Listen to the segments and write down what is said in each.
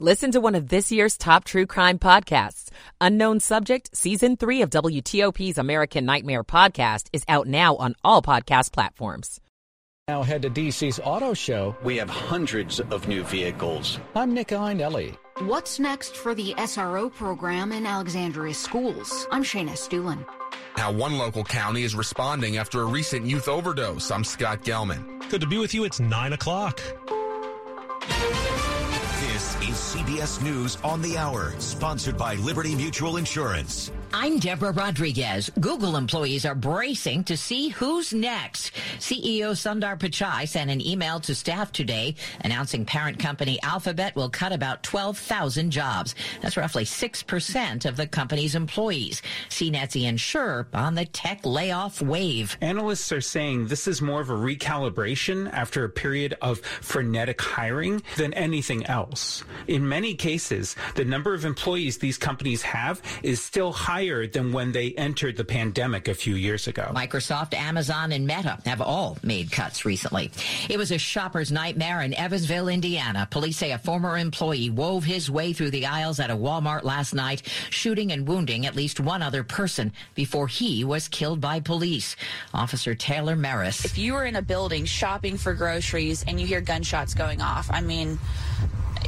Listen to one of this year's top true crime podcasts. Unknown Subject, Season 3 of WTOP's American Nightmare podcast is out now on all podcast platforms. Now head to DC's Auto Show. We have hundreds of new vehicles. I'm Nick Iannelli. What's next for the SRO program in Alexandria schools? I'm Shayna Estulin. How one local county is responding after a recent youth overdose. I'm Scott Gelman. Good to be with you. It's 9 o'clock. CBS News on the Hour, sponsored by Liberty Mutual Insurance. I'm Deborah Rodriguez. Google employees are bracing to see who's next. CEO Sundar Pichai sent an email to staff today announcing parent company Alphabet will cut about 12,000 jobs. That's roughly 6% of the company's employees. CNET's Ian Sherr on the tech layoff wave. Analysts are saying this is more of a recalibration after a period of frenetic hiring than anything else. In many cases, the number of employees these companies have is still higher higher than when they entered the pandemic a few years ago. Microsoft, Amazon, and Meta have all made cuts recently. It was a shopper's nightmare in Evansville, Indiana. Police say a former employee wove his way through the aisles at a Walmart last night, shooting and wounding at least one other person before he was killed by police. Officer Taylor Maris. If you were in a building shopping for groceries and you hear gunshots going off, I mean,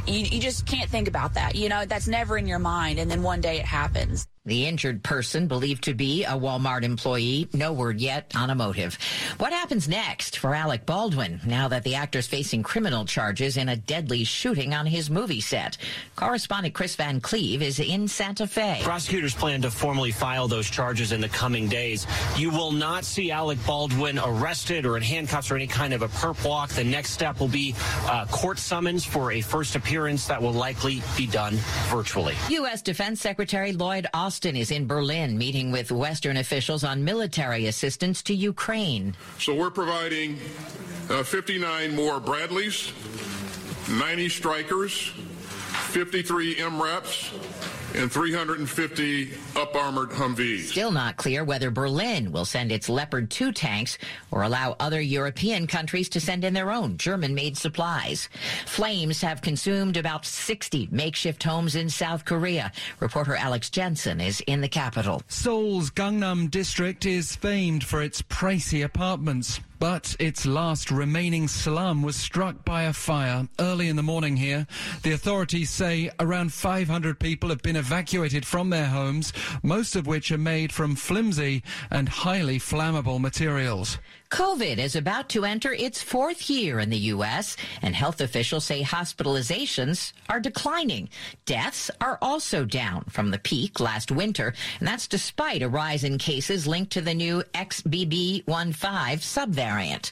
you, you just can't think about that. You know, that's never in your mind. And then one day it happens. The injured person believed to be a Walmart employee. No word yet on a motive. What happens next for Alec Baldwin now that the actor's facing criminal charges in a deadly shooting on his movie set? Correspondent Chris Van Cleave is in Santa Fe. Prosecutors plan to formally file those charges in the coming days. You will not see Alec Baldwin arrested or in handcuffs or any kind of a perp walk. The next step will be uh, court summons for a first appearance that will likely be done virtually. U.S. Defense Secretary Lloyd Austin Austin is in Berlin meeting with Western officials on military assistance to Ukraine. So we're providing uh, 59 more Bradleys, 90 Strykers, 53 MRAPs, and 350 up armored Humvees. Still not clear whether Berlin will send its Leopard 2 tanks or allow other European countries to send in their own German made supplies. Flames have consumed about 60 makeshift homes in South Korea. Reporter Alex Jensen is in the capital. Seoul's Gangnam district is famed for its pricey apartments. But its last remaining slum was struck by a fire early in the morning here. The authorities say around 500 people have been evacuated from their homes, most of which are made from flimsy and highly flammable materials. COVID is about to enter its fourth year in the U.S., and health officials say hospitalizations are declining. Deaths are also down from the peak last winter, and that's despite a rise in cases linked to the new XBB.1.5 subvariant.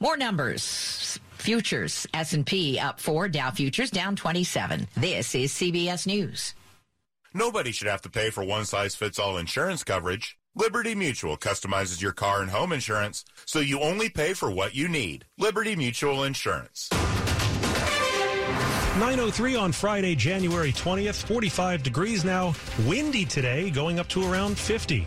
More numbers. Futures, S&P up 4, Dow Futures down 27. This is CBS News. Nobody should have to pay for one-size-fits-all insurance coverage. Liberty Mutual customizes your car and home insurance so you only pay for what you need. Liberty Mutual Insurance. 903 on Friday, January 20th, 45 degrees now. Windy today, going up to around 50.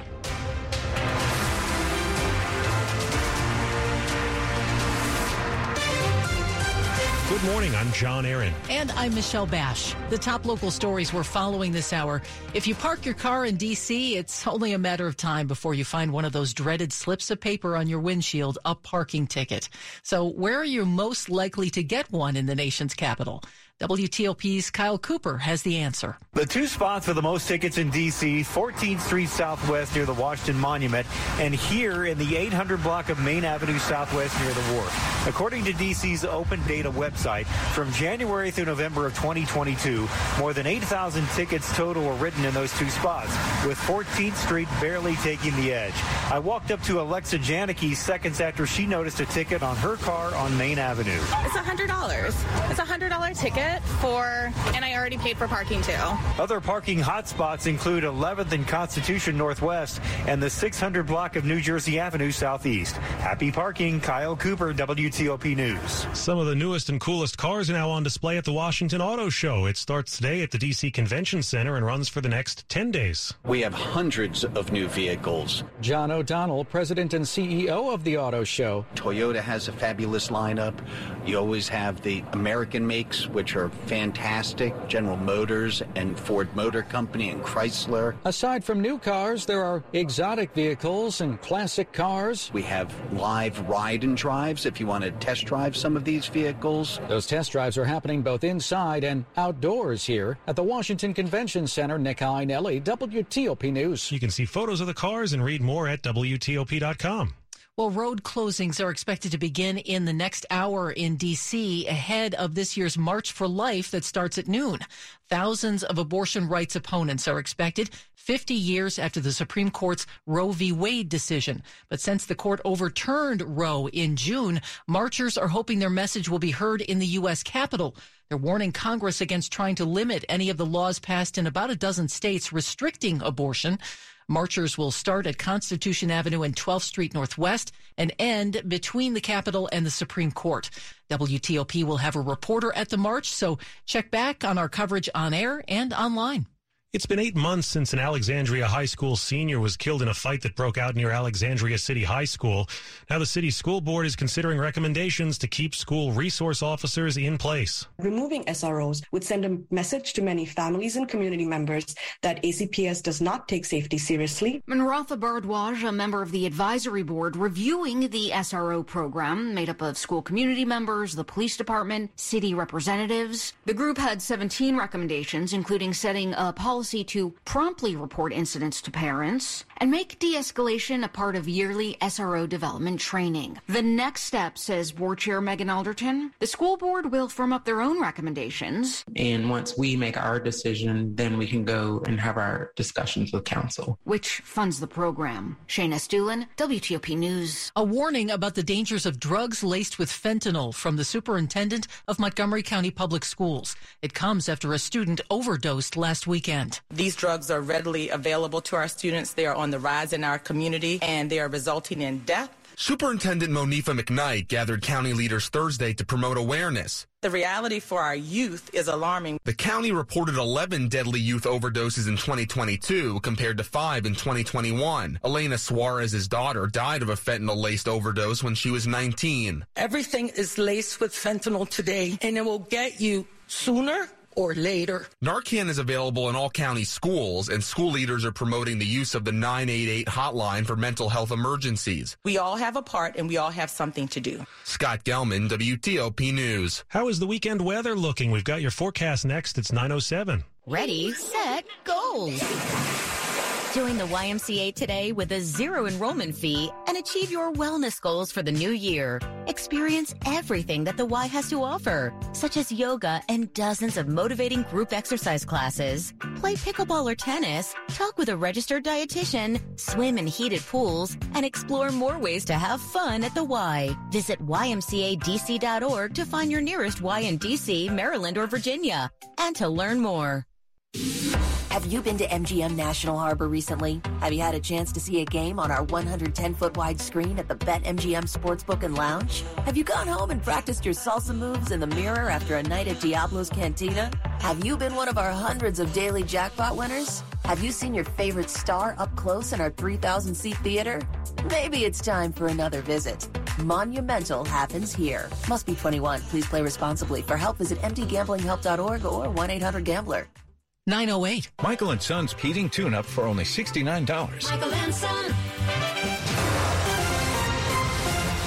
Good morning. I'm John Aaron. And I'm Michelle Bash. The top local stories we're following this hour. If you park your car in D.C., it's only a matter of time before you find one of those dreaded slips of paper on your windshield, a parking ticket. So, where are you most likely to get one in the nation's capital? WTOP's Kyle Cooper has the answer. The two spots for the most tickets in D.C., 14th Street Southwest near the Washington Monument, and here in the 800 block of Maine Avenue Southwest near the wharf. According to D.C.'s open data website, from January through November of 2022, more than 8,000 tickets total were written in those two spots, with 14th Street barely taking the edge. I walked up to Alexa Janicki seconds after she noticed a ticket on her car on Maine Avenue. It's $100. It's a $100 ticket for, and I already paid for parking too. Other parking hotspots include 11th and Constitution Northwest and the 600 block of New Jersey Avenue Southeast. Happy parking, Kyle Cooper, WTOP News. Some of the newest and coolest cars are now on display at the Washington Auto Show. It starts today at the DC Convention Center and runs for the next 10 days. We have hundreds of new vehicles. John O'Donnell, president and CEO of the Auto Show. Toyota has a fabulous lineup. You always have the American makes, which are fantastic. General Motors and Ford Motor Company and Chrysler. Aside from new cars, there are exotic vehicles and classic cars. We have live ride and drives if you want to test drive some of these vehicles. Those test drives are happening both inside and outdoors here at the Washington Convention Center. Nick Iannelli, WTOP News. You can see photos of the cars and read more at WTOP.com. Well, road closings are expected to begin in the next hour in D.C. ahead of this year's March for Life that starts at noon. Thousands of abortion rights opponents are expected 50 years after the Supreme Court's Roe v. Wade decision. But since the court overturned Roe in June, marchers are hoping their message will be heard in the U.S. Capitol. They're warning Congress against trying to limit any of the laws passed in about a dozen states restricting abortion. Marchers will start at Constitution Avenue and 12th Street Northwest and end between the Capitol and the Supreme Court. WTOP will have a reporter at the march, so check back on our coverage on air and online. It's been eight months since an Alexandria High School senior was killed in a fight that broke out near Alexandria City High School. Now the city school board is considering recommendations to keep school resource officers in place. Removing SROs would send a message to many families and community members that ACPS does not take safety seriously. Manratha Bharadwaj, a member of the advisory board reviewing the SRO program, made up of school community members, the police department, city representatives. The group had 17 recommendations, including setting a policy policy to promptly report incidents to parents and make de-escalation a part of yearly SRO development training. The next step, says Board Chair Megan Alderton, the school board will firm up their own recommendations. And once we make our decision, then we can go and have our discussions with council. Which funds the program. Shayna Estulin, WTOP News. A warning about the dangers of drugs laced with fentanyl from the superintendent of Montgomery County Public Schools. It comes after a student overdosed last weekend. These drugs are readily available to our students. They are on the rise in our community and they are resulting in death. Superintendent Monifa McKnight gathered county leaders Thursday to promote awareness. The reality for our youth is alarming. The county reported 11 deadly youth overdoses in 2022 compared to 5 in 2021. Elena Suarez's daughter died of a fentanyl-laced overdose when she was 19. Everything is laced with fentanyl today and it will get you sooner or later. Narcan is available in all county schools, and school leaders are promoting the use of the 988 hotline for mental health emergencies. We all have a part and we all have something to do. Scott Gelman, WTOP News. How is the weekend weather looking? We've got your forecast next. It's 907. Ready, set, goals. Join the YMCA today with a zero enrollment fee and achieve your wellness goals for the new year. Experience everything that the Y has to offer, such as yoga and dozens of motivating group exercise classes. Play pickleball or tennis, talk with a registered dietitian, swim in heated pools, and explore more ways to have fun at the Y. Visit ymcadc.org to find your nearest Y in DC, Maryland, or Virginia, and to learn more. Have you been to MGM National Harbor recently? Have you had a chance to see a game on our 110 foot wide screen at the BetMGM Sportsbook and Lounge? Have you gone home and practiced your salsa moves in the mirror after a night at Diablo's Cantina? Have you been one of our hundreds of daily jackpot winners? Have you seen your favorite star up close in our 3,000 seat theater? Maybe it's time for another visit. Monumental happens here. Must be 21. Please play responsibly. For help, visit mdgamblinghelp.org or 1 800 Gambler. 908. Michael and Son's heating tune up for only $69. Michael and Son.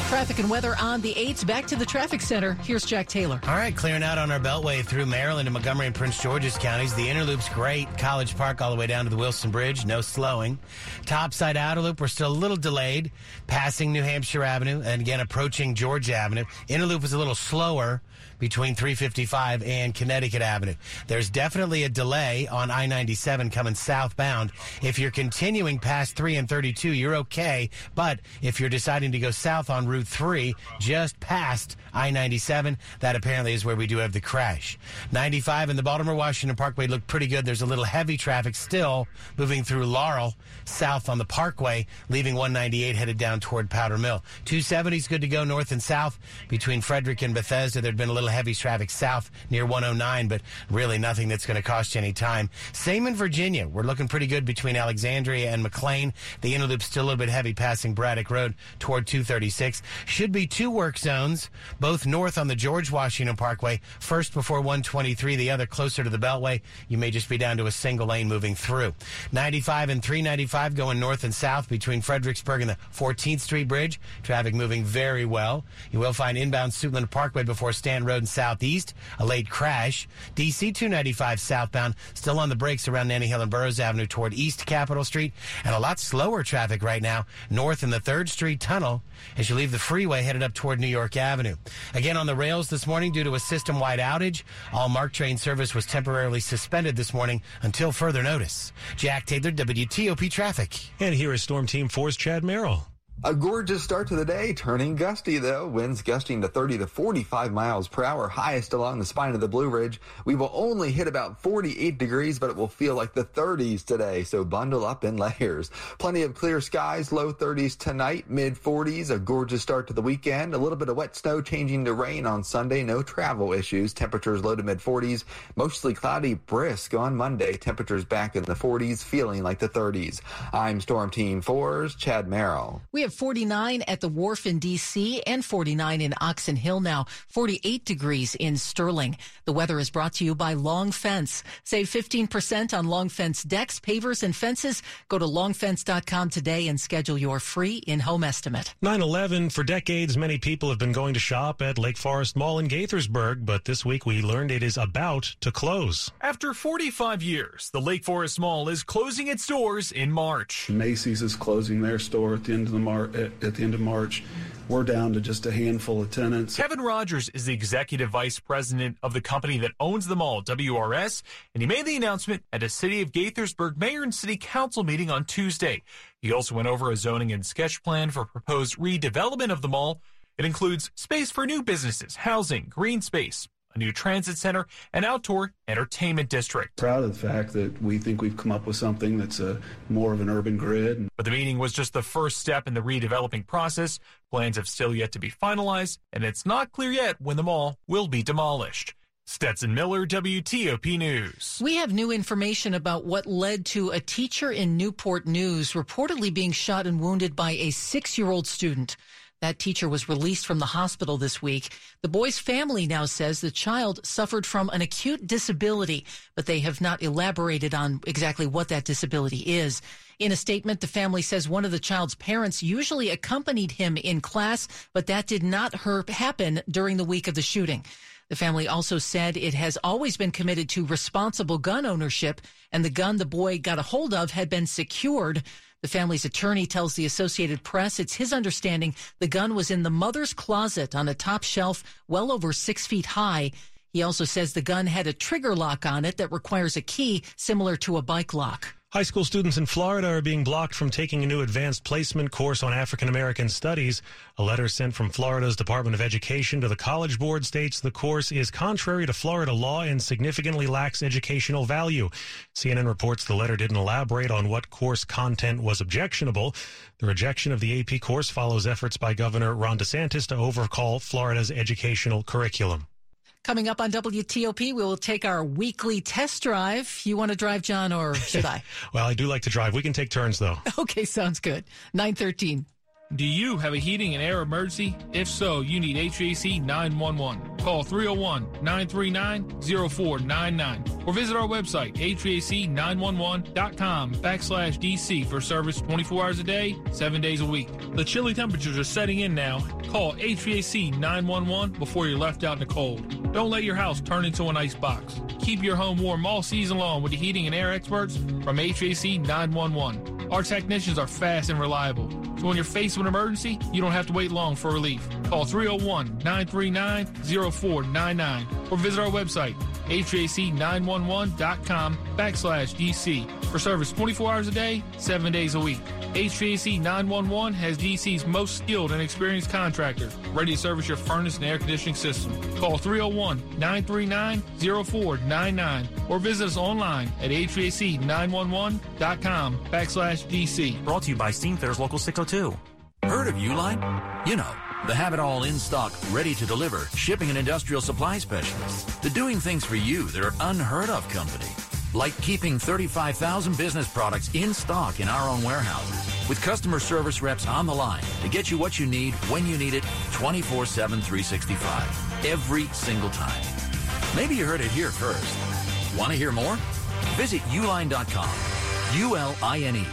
Traffic and weather on the 8s. Back to the traffic center. Here's Jack Taylor. All right, clearing out on our beltway through Maryland and Montgomery and Prince George's counties. The inner loop's great. College Park all the way down to the Wilson Bridge. No slowing. Topside outer loop, we're still a little delayed. Passing New Hampshire Avenue and again approaching Georgia Avenue. Inner loop is a little slower between 355 and Connecticut Avenue. There's definitely a delay on I 97 coming southbound. If you're continuing past 3 and 32, you're okay. But if you're deciding to go south on Route 3, just past I 97, that apparently is where we do have the crash. 95 and the Baltimore Washington Parkway look pretty good. There's a little heavy traffic still moving through Laurel south on the Parkway, leaving 198 headed down toward Powder Mill. 270 is good to go north and south between Frederick and Bethesda. There'd been a little little heavy traffic south near 109, but really nothing that's going to cost you any time. Same in Virginia. We're looking pretty good between Alexandria and McLean. The inner loop's still a little bit heavy passing Braddock Road toward 236. Should be two work zones, both north on the George Washington Parkway. First before 123, the other closer to the Beltway. You may just be down to a single lane moving through. 95 and 395 going north and south between Fredericksburg and the 14th Street Bridge. Traffic moving very well. You will find inbound Suitland Parkway before Stanton Road and southeast. A late crash. DC 295 southbound still on the brakes around Nannie Helen Burroughs Avenue toward East Capitol Street. And a lot slower traffic right now north in the 3rd Street Tunnel as you leave the freeway headed up toward New York Avenue. Again on the rails this morning due to a system wide outage. All MARC train service was temporarily suspended this morning until further notice. Jack Taylor, WTOP Traffic. And here is Storm Team 4's Chad Merrill. A gorgeous start to the day, turning gusty though. Winds gusting to 30 to 45 miles per hour, highest along the spine of the Blue Ridge. We will only hit about 48 degrees, but it will feel like the 30s today, so bundle up in layers. Plenty of clear skies, low 30s tonight, mid 40s. A gorgeous start to the weekend. A little bit of wet snow changing to rain on Sunday. No travel issues. Temperatures low to mid 40s. Mostly cloudy, brisk on Monday. Temperatures back in the 40s, feeling like the 30s. I'm Storm Team 4's Chad Merrill. We have 49 at the wharf in D.C. and 49 in Oxon Hill now, 48 degrees in Sterling. The weather is brought to you by Long Fence. Save 15% on Long Fence decks, pavers, and fences. Go to longfence.com today and schedule your free in-home estimate. 9-11, for decades, many people have been going to shop at Lake Forest Mall in Gaithersburg, but this week we learned it is about to close. After 45 years, the Lake Forest Mall is closing its doors in March. Macy's is closing their store at the end of the Mar- at, at the end of March. We're down to just a handful of tenants. Kevin Rogers is the executive vice president of the company that owns the mall, WRS, and he made the announcement at a City of Gaithersburg Mayor and City Council meeting on Tuesday. He also went over a zoning and sketch plan for proposed redevelopment of the mall. It includes space for new businesses, housing, green space, a new transit center, and outdoor entertainment district. Proud of the fact that we think we've come up with something that's a more of an urban grid. But the meeting was just the first step in the redeveloping process. Plans have still yet to be finalized, and it's not clear yet when the mall will be demolished. Stetson Miller, WTOP News. We have new information about what led to a teacher in Newport News reportedly being shot and wounded by a six year old student. That teacher was released from the hospital this week. The boy's family now says the child suffered from an acute disability, but they have not elaborated on exactly what that disability is. In a statement, the family says one of the child's parents usually accompanied him in class, but that did not happen during the week of the shooting. The family also said it has always been committed to responsible gun ownership, and the gun the boy got a hold of had been secured. The family's attorney tells the Associated Press it's his understanding the gun was in the mother's closet on a top shelf well over six feet high. He also says the gun had a trigger lock on it that requires a key similar to a bike lock. High school students in Florida are being blocked from taking a new advanced placement course on African American studies. A letter sent from Florida's Department of Education to the College Board states the course is contrary to Florida law and significantly lacks educational value. CNN reports the letter didn't elaborate on what course content was objectionable. The rejection of the AP course follows efforts by Governor Ron DeSantis to overhaul Florida's educational curriculum. Coming up on WTOP, we will take our weekly test drive. You want to drive, John, or should I? well, I do like to drive. We can take turns, though. Okay, sounds good. 913. Do you have a heating and air emergency? If so, you need HVAC 911. Call 301 939 0499 or visit our website, HVAC911.com backslash DC for service 24 hours a day, 7 days a week. The chilly temperatures are setting in now. Call HVAC 911 before you're left out in the cold. Don't let your house turn into an ice box. Keep your home warm all season long with the heating and air experts from HVAC 911. Our technicians are fast and reliable. So when you're faced with an emergency, you don't have to wait long for relief. Call 301 939 0499 or visit our website, HVAC911.com backslash DC for service 24 hours a day, 7 days a week. HVAC 911 has DC's most skilled and experienced contractor ready to service your furnace and air conditioning system. Call 301 939 0499 or visit us online at HVAC911.com backslash DC. Brought to you by Steamfitters Local 602. Heard of Uline? You know The have it all in stock, ready to deliver, shipping and industrial supply specialists. The doing things for you that are unheard of company. Like keeping 35,000 business products in stock in our own warehouses with customer service reps on the line to get you what you need when you need it 24 7 365. Every single time. Maybe you heard it here first. Want to hear more? Visit uline.com. U L I N E,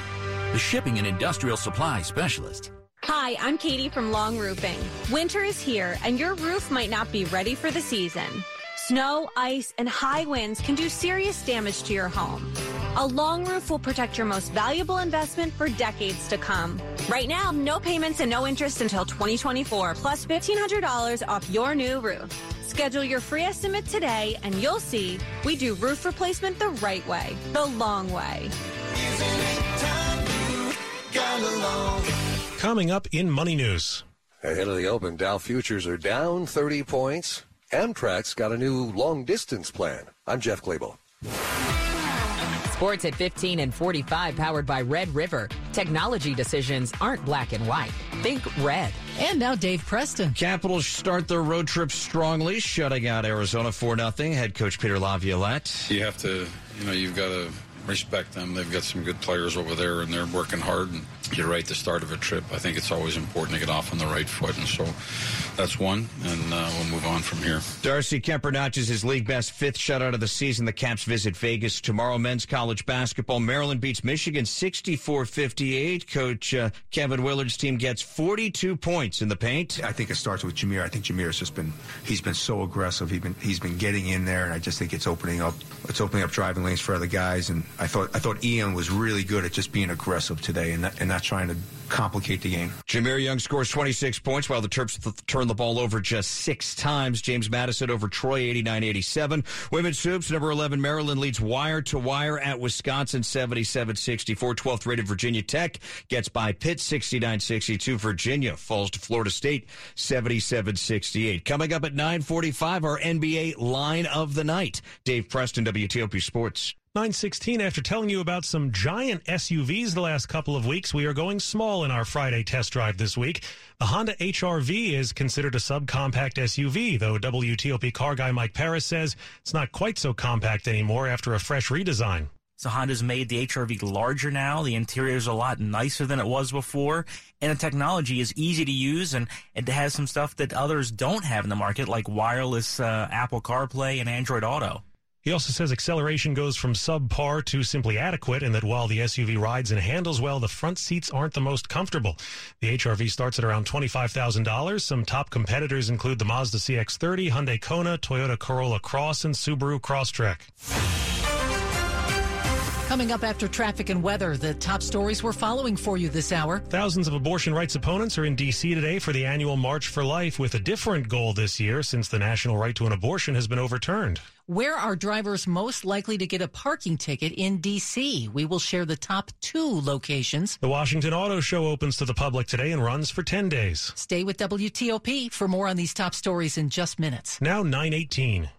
the shipping and industrial supply specialist. Hi, I'm Katie from Long Roofing. Winter is here, and your roof might not be ready for the season. Snow, ice, and high winds can do serious damage to your home. A long roof will protect your most valuable investment for decades to come. Right now, no payments and no interest until 2024, plus $1,500 off your new roof. Schedule your free estimate today, and you'll see we do roof replacement the right way, the long way. Coming up in Money News. Ahead of the open, Dow futures are down 30 points. Amtrak's got a new long distance plan. I'm Jeff Clabaugh. Sports at 15 and 45 powered by Red River. Technology decisions aren't black and white. Think red. And now Dave Preston. Capitals start their road trip strongly, shutting out Arizona 4 0. Head coach Peter Laviolette. You have to, you know, you've got to respect them. They've got some good players over there, and they're working hard. And you're right, the start of a trip, I think it's always important to get off on the right foot. And so that's one, and uh, we'll move on from here. Darcy Kuemper notches his league best fifth shutout of the season. The Caps visit Vegas tomorrow. Men's college basketball. Maryland beats Michigan 64 58. Coach uh, Kevin Willard's team gets 42 points in the paint. I think it starts with Jahmir. I think Jahmir's just been, he's been so aggressive. He's been, he's been getting in there, and I just think it's opening up, it's opening up driving lanes for other guys. And I thought, I thought Ian was really good at just being aggressive today and not, and not trying to complicate the game. Jahmir Young scores 26 points while the Terps th- turn the ball over just six times. James Madison over Troy 89-87. Women's hoops number 11 Maryland leads wire to wire at Wisconsin 77-64. 12th rated Virginia Tech gets by Pitt 69-62. Virginia falls to Florida State 77-68. Coming up at 9:45 our NBA line of the night. Dave Preston WTOP Sports. 916 after telling you about some giant SUVs the last couple of weeks we are going small in our Friday test drive this week the Honda HRV is considered a subcompact SUV though WTOP car guy Mike Parris says it's not quite so compact anymore after a fresh redesign so Honda's made the HRV larger now. The interior is a lot nicer than it was before. And the technology is easy to use and it has some stuff that others don't have in the market, like wireless uh, Apple CarPlay and Android Auto. He also says acceleration goes from subpar to simply adequate, and that while the SUV rides and handles well, the front seats aren't the most comfortable. The HRV starts at around $25,000. Some top competitors include the Mazda CX-30, Hyundai Kona, Toyota Corolla Cross, and Subaru Crosstrek. Coming up after traffic and weather, the top stories we're following for you this hour. Thousands of abortion rights opponents are in D.C. today for the annual March for Life with a different goal this year since the national right to an abortion has been overturned. Where are drivers most likely to get a parking ticket in D.C.? We will share the top two locations. The Washington Auto Show opens to the public today and runs for 10 days. Stay with WTOP for more on these top stories in just minutes. Now 918.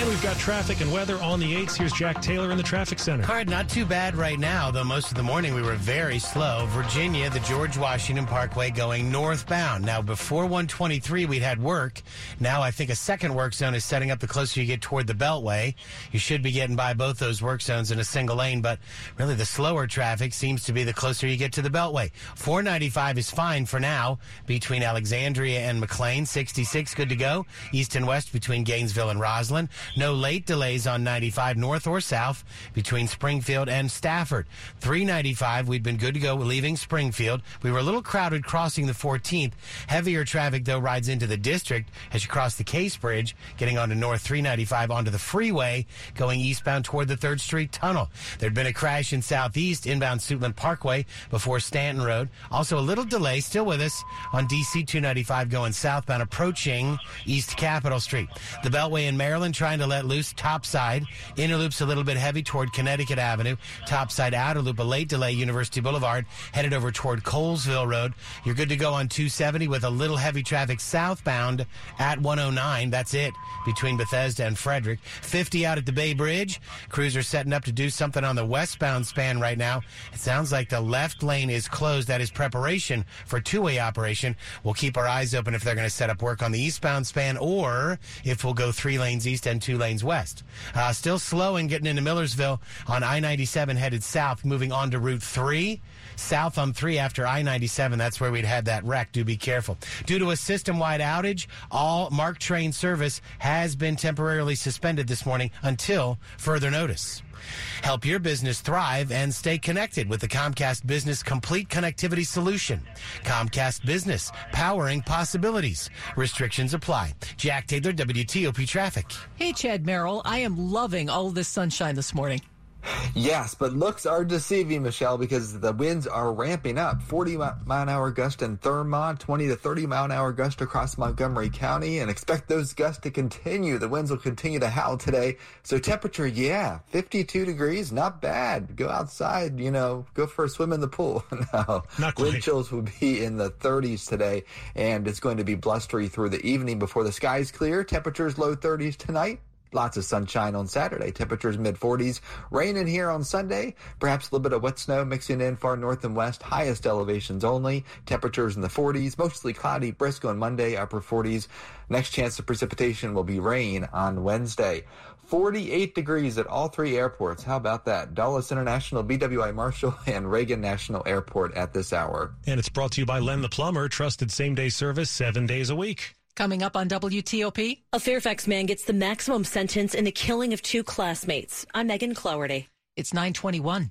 And we've got traffic and weather on the 8s. Here's Jack Taylor in the traffic center. All right, not too bad right now, though most of the morning we were very slow. Virginia, the George Washington Parkway going northbound. Now, before 123, we'd had work. Now, I think a second work zone is setting up the closer you get toward the Beltway. You should be getting by both those work zones in a single lane, but really the slower traffic seems to be the closer you get to the Beltway. 495 is fine for now between Alexandria and McLean. 66 good to go. East and west between Gainesville and Rosslyn. No late delays on 95 north or south between Springfield and Stafford. 395, we'd been good to go leaving Springfield. We were a little crowded crossing the 14th. Heavier traffic, though, rides into the district as you cross the Case Bridge, getting onto North 395 onto the freeway, going eastbound toward the 3rd Street Tunnel. There'd been a crash in southeast, inbound Suitland Parkway before Stanton Road. Also, a little delay, still with us, on DC 295 going southbound, approaching East Capitol Street. The Beltway in Maryland trying to let loose topside. Inner loop's a little bit heavy toward Connecticut Avenue. Topside outer loop, a late delay, University Boulevard, headed over toward Colesville Road. You're good to go on 270 with a little heavy traffic southbound at 109. That's it between Bethesda and Frederick. 50 out at the Bay Bridge. Crews are setting up to do something on the westbound span right now. It sounds like the left lane is closed. That is preparation for two-way operation. We'll keep our eyes open if they're going to set up work on the eastbound span or if we'll go three lanes east and two lanes west. Uh, still slow and getting into Millersville on I-97 headed south, moving on to Route 3 south on 3 after I 97. That's where we'd had that wreck. Do be careful. Due to a system wide outage, all MARC train service has been temporarily suspended this morning until further notice. Help your business thrive and stay connected with the Comcast Business Complete Connectivity Solution. Comcast Business, powering possibilities. Restrictions apply. Jack Taylor, WTOP Traffic. Hey, Chad Merrill. I am loving all this sunshine this morning. Yes, but looks are deceiving, Michelle, because the winds are ramping up. 40 mile an hour gust in Thurmont, 20 to 30 mile an hour gust across Montgomery County, and expect those gusts to continue. The winds will continue to howl today. So temperature, yeah, 52 degrees, not bad. Go outside, you know, go for a swim in the pool. no, not quite. wind chills will be in the 30s today, and it's going to be blustery through the evening before the skies clear. Temperatures low 30s tonight. Lots of sunshine on Saturday. Temperatures mid 40s. Rain in here on Sunday. Perhaps a little bit of wet snow mixing in far north and west. Highest elevations only. Temperatures in the 40s. Mostly cloudy. Brisk on Monday. Upper 40s. Next chance of precipitation will be rain on Wednesday. 48 degrees at all three airports. How about that? Dulles International, BWI Marshall, and Reagan National Airport at this hour. And it's brought to you by Len the Plumber, trusted same day service seven days a week. Coming up on WTOP. A Fairfax man gets the maximum sentence in the killing of two classmates. I'm Megan Cloherty. It's 921.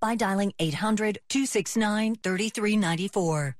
by dialing 800-269-3394.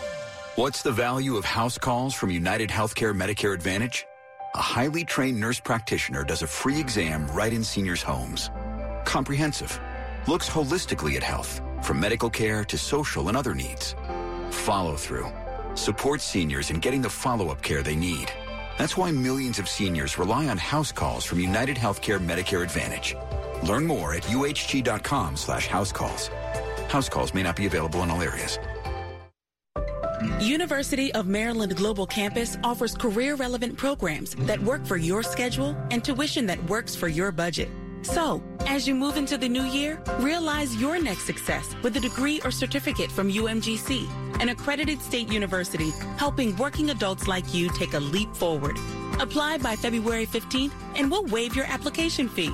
What's the value of house calls from United Healthcare Medicare Advantage? A highly trained nurse practitioner does a free exam right in seniors' homes. Comprehensive. Looks holistically at health, from medical care to social and other needs. Follow through. Supports seniors in getting the follow-up care they need. That's why millions of seniors rely on house calls from United Healthcare Medicare Advantage. Learn more at uhg.com slash house calls. House calls may not be available in all areas. University of Maryland Global Campus offers career relevant programs that work for your schedule and tuition that works for your budget. So, as you move into the new year, realize your next success with a degree or certificate from UMGC, an accredited state university helping working adults like you take a leap forward. Apply by February 15th and we'll waive your application fee.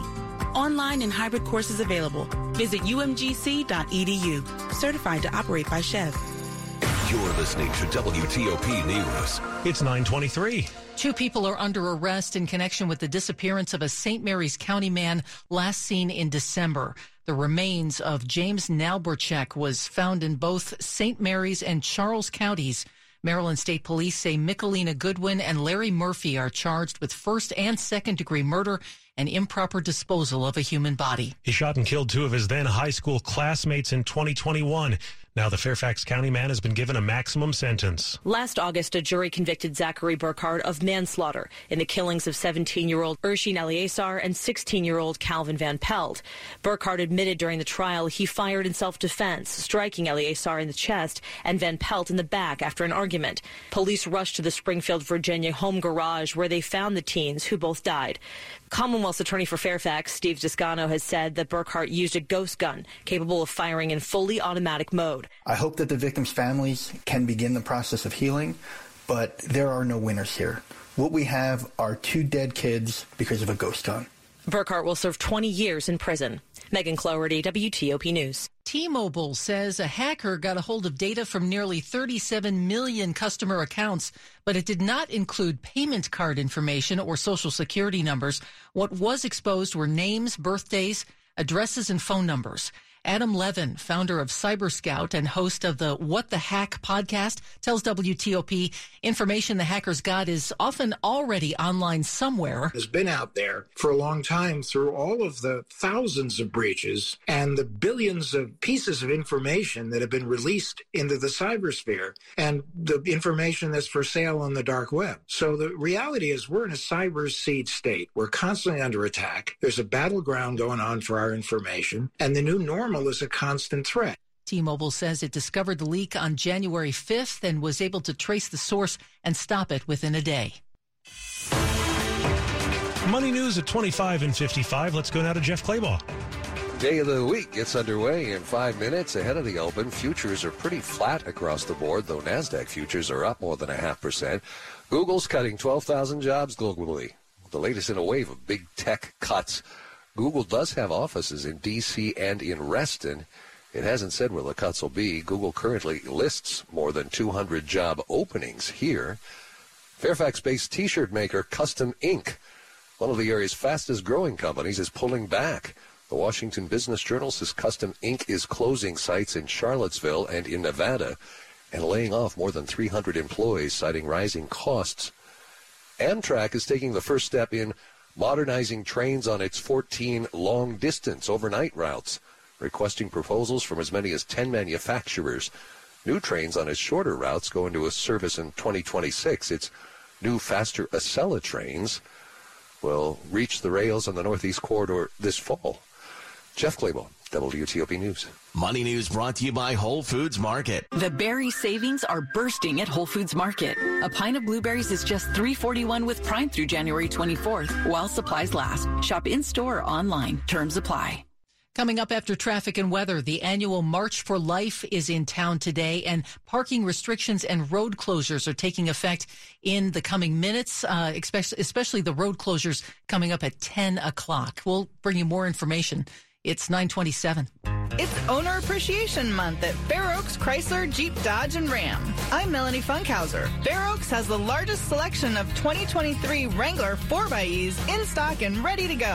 Online and hybrid courses available. Visit umgc.edu. Certified to operate by SCHEV. You're listening to WTOP News. It's 923. Two people are under arrest in connection with the disappearance of a St. Mary's County man last seen in December. The remains of James Nalberchek was found in both St. Mary's and Charles counties. Maryland State Police say Michelina Goodwin and Larry Murphy are charged with first and second degree murder and improper disposal of a human body. He shot and killed two of his then high school classmates in 2021. Now, the Fairfax County man has been given a maximum sentence. Last August, a jury convicted Zachary Burkhardt of manslaughter in the killings of 17 year old Urshin Eliasar and 16 year old Calvin Van Pelt. Burkhardt admitted during the trial he fired in self defense, striking Eliasar in the chest and Van Pelt in the back after an argument. Police rushed to the Springfield, Virginia home garage where they found the teens who both died. Commonwealth's attorney for Fairfax, Steve Descano, has said that Burkhart used a ghost gun capable of firing in fully automatic mode. I hope that the victims' families can begin the process of healing, but there are no winners here. What we have are two dead kids because of a ghost gun. Burkhart will serve 20 years in prison. Megan Cloherty, WTOP News. T-Mobile says a hacker got a hold of data from nearly 37 million customer accounts, but it did not include payment card information or social security numbers. What was exposed were names, birthdays, addresses, and phone numbers. Adam Levin, founder of Cyber Scout and host of the What the Hack podcast, tells WTOP information the hackers got is often already online somewhere. Has been out there for a long time through all of the thousands of breaches and the billions of pieces of information that have been released into the cybersphere and the information that's for sale on the dark web. So the reality is we're in a cyber seed state. We're constantly under attack. There's a battleground going on for our information and the new normal is a constant threat. T-Mobile says it discovered the leak on January 5th and was able to trace the source and stop it within a day. Money news at 25 and 55. Let's go now to Jeff Clabaugh. Day of the week gets underway in five minutes ahead of the open. Futures are pretty flat across the board, though NASDAQ futures are up more than a half percent. Google's cutting 12,000 jobs globally. The latest in a wave of big tech cuts. Google does have offices in D.C. and in Reston. It hasn't said where the cuts will be. Google currently lists more than 200 job openings here. Fairfax based t shirt maker CustomInk, one of the area's fastest growing companies, is pulling back. The Washington Business Journal says CustomInk is closing sites in Charlottesville and in Nevada and laying off more than 300 employees, citing rising costs. Amtrak is taking the first step in modernizing trains on its 14 long distance overnight routes, requesting proposals from as many as 10 manufacturers. New trains on its shorter routes go into service in 2026. Its new, faster Acela trains will reach the rails on the Northeast Corridor this fall. Jeff Clabaugh, WTOP News. Money News brought to you by Whole Foods Market. The berry savings are bursting at Whole Foods Market. A pint of blueberries is just $3.41 with Prime through January 24th while supplies last. Shop in store or online. Terms apply. Coming up after traffic and weather, the annual March for Life is in town today, and parking restrictions and road closures are taking effect in the coming minutes, uh, especially the road closures coming up at 10 o'clock. We'll bring you more information it's 927. It's Owner Appreciation Month at Fair Oaks Chrysler, Jeep, Dodge, and Ram. I'm Melanie Funkhauser. Fair Oaks has the largest selection of 2023 Wrangler 4xEs in stock and ready to go.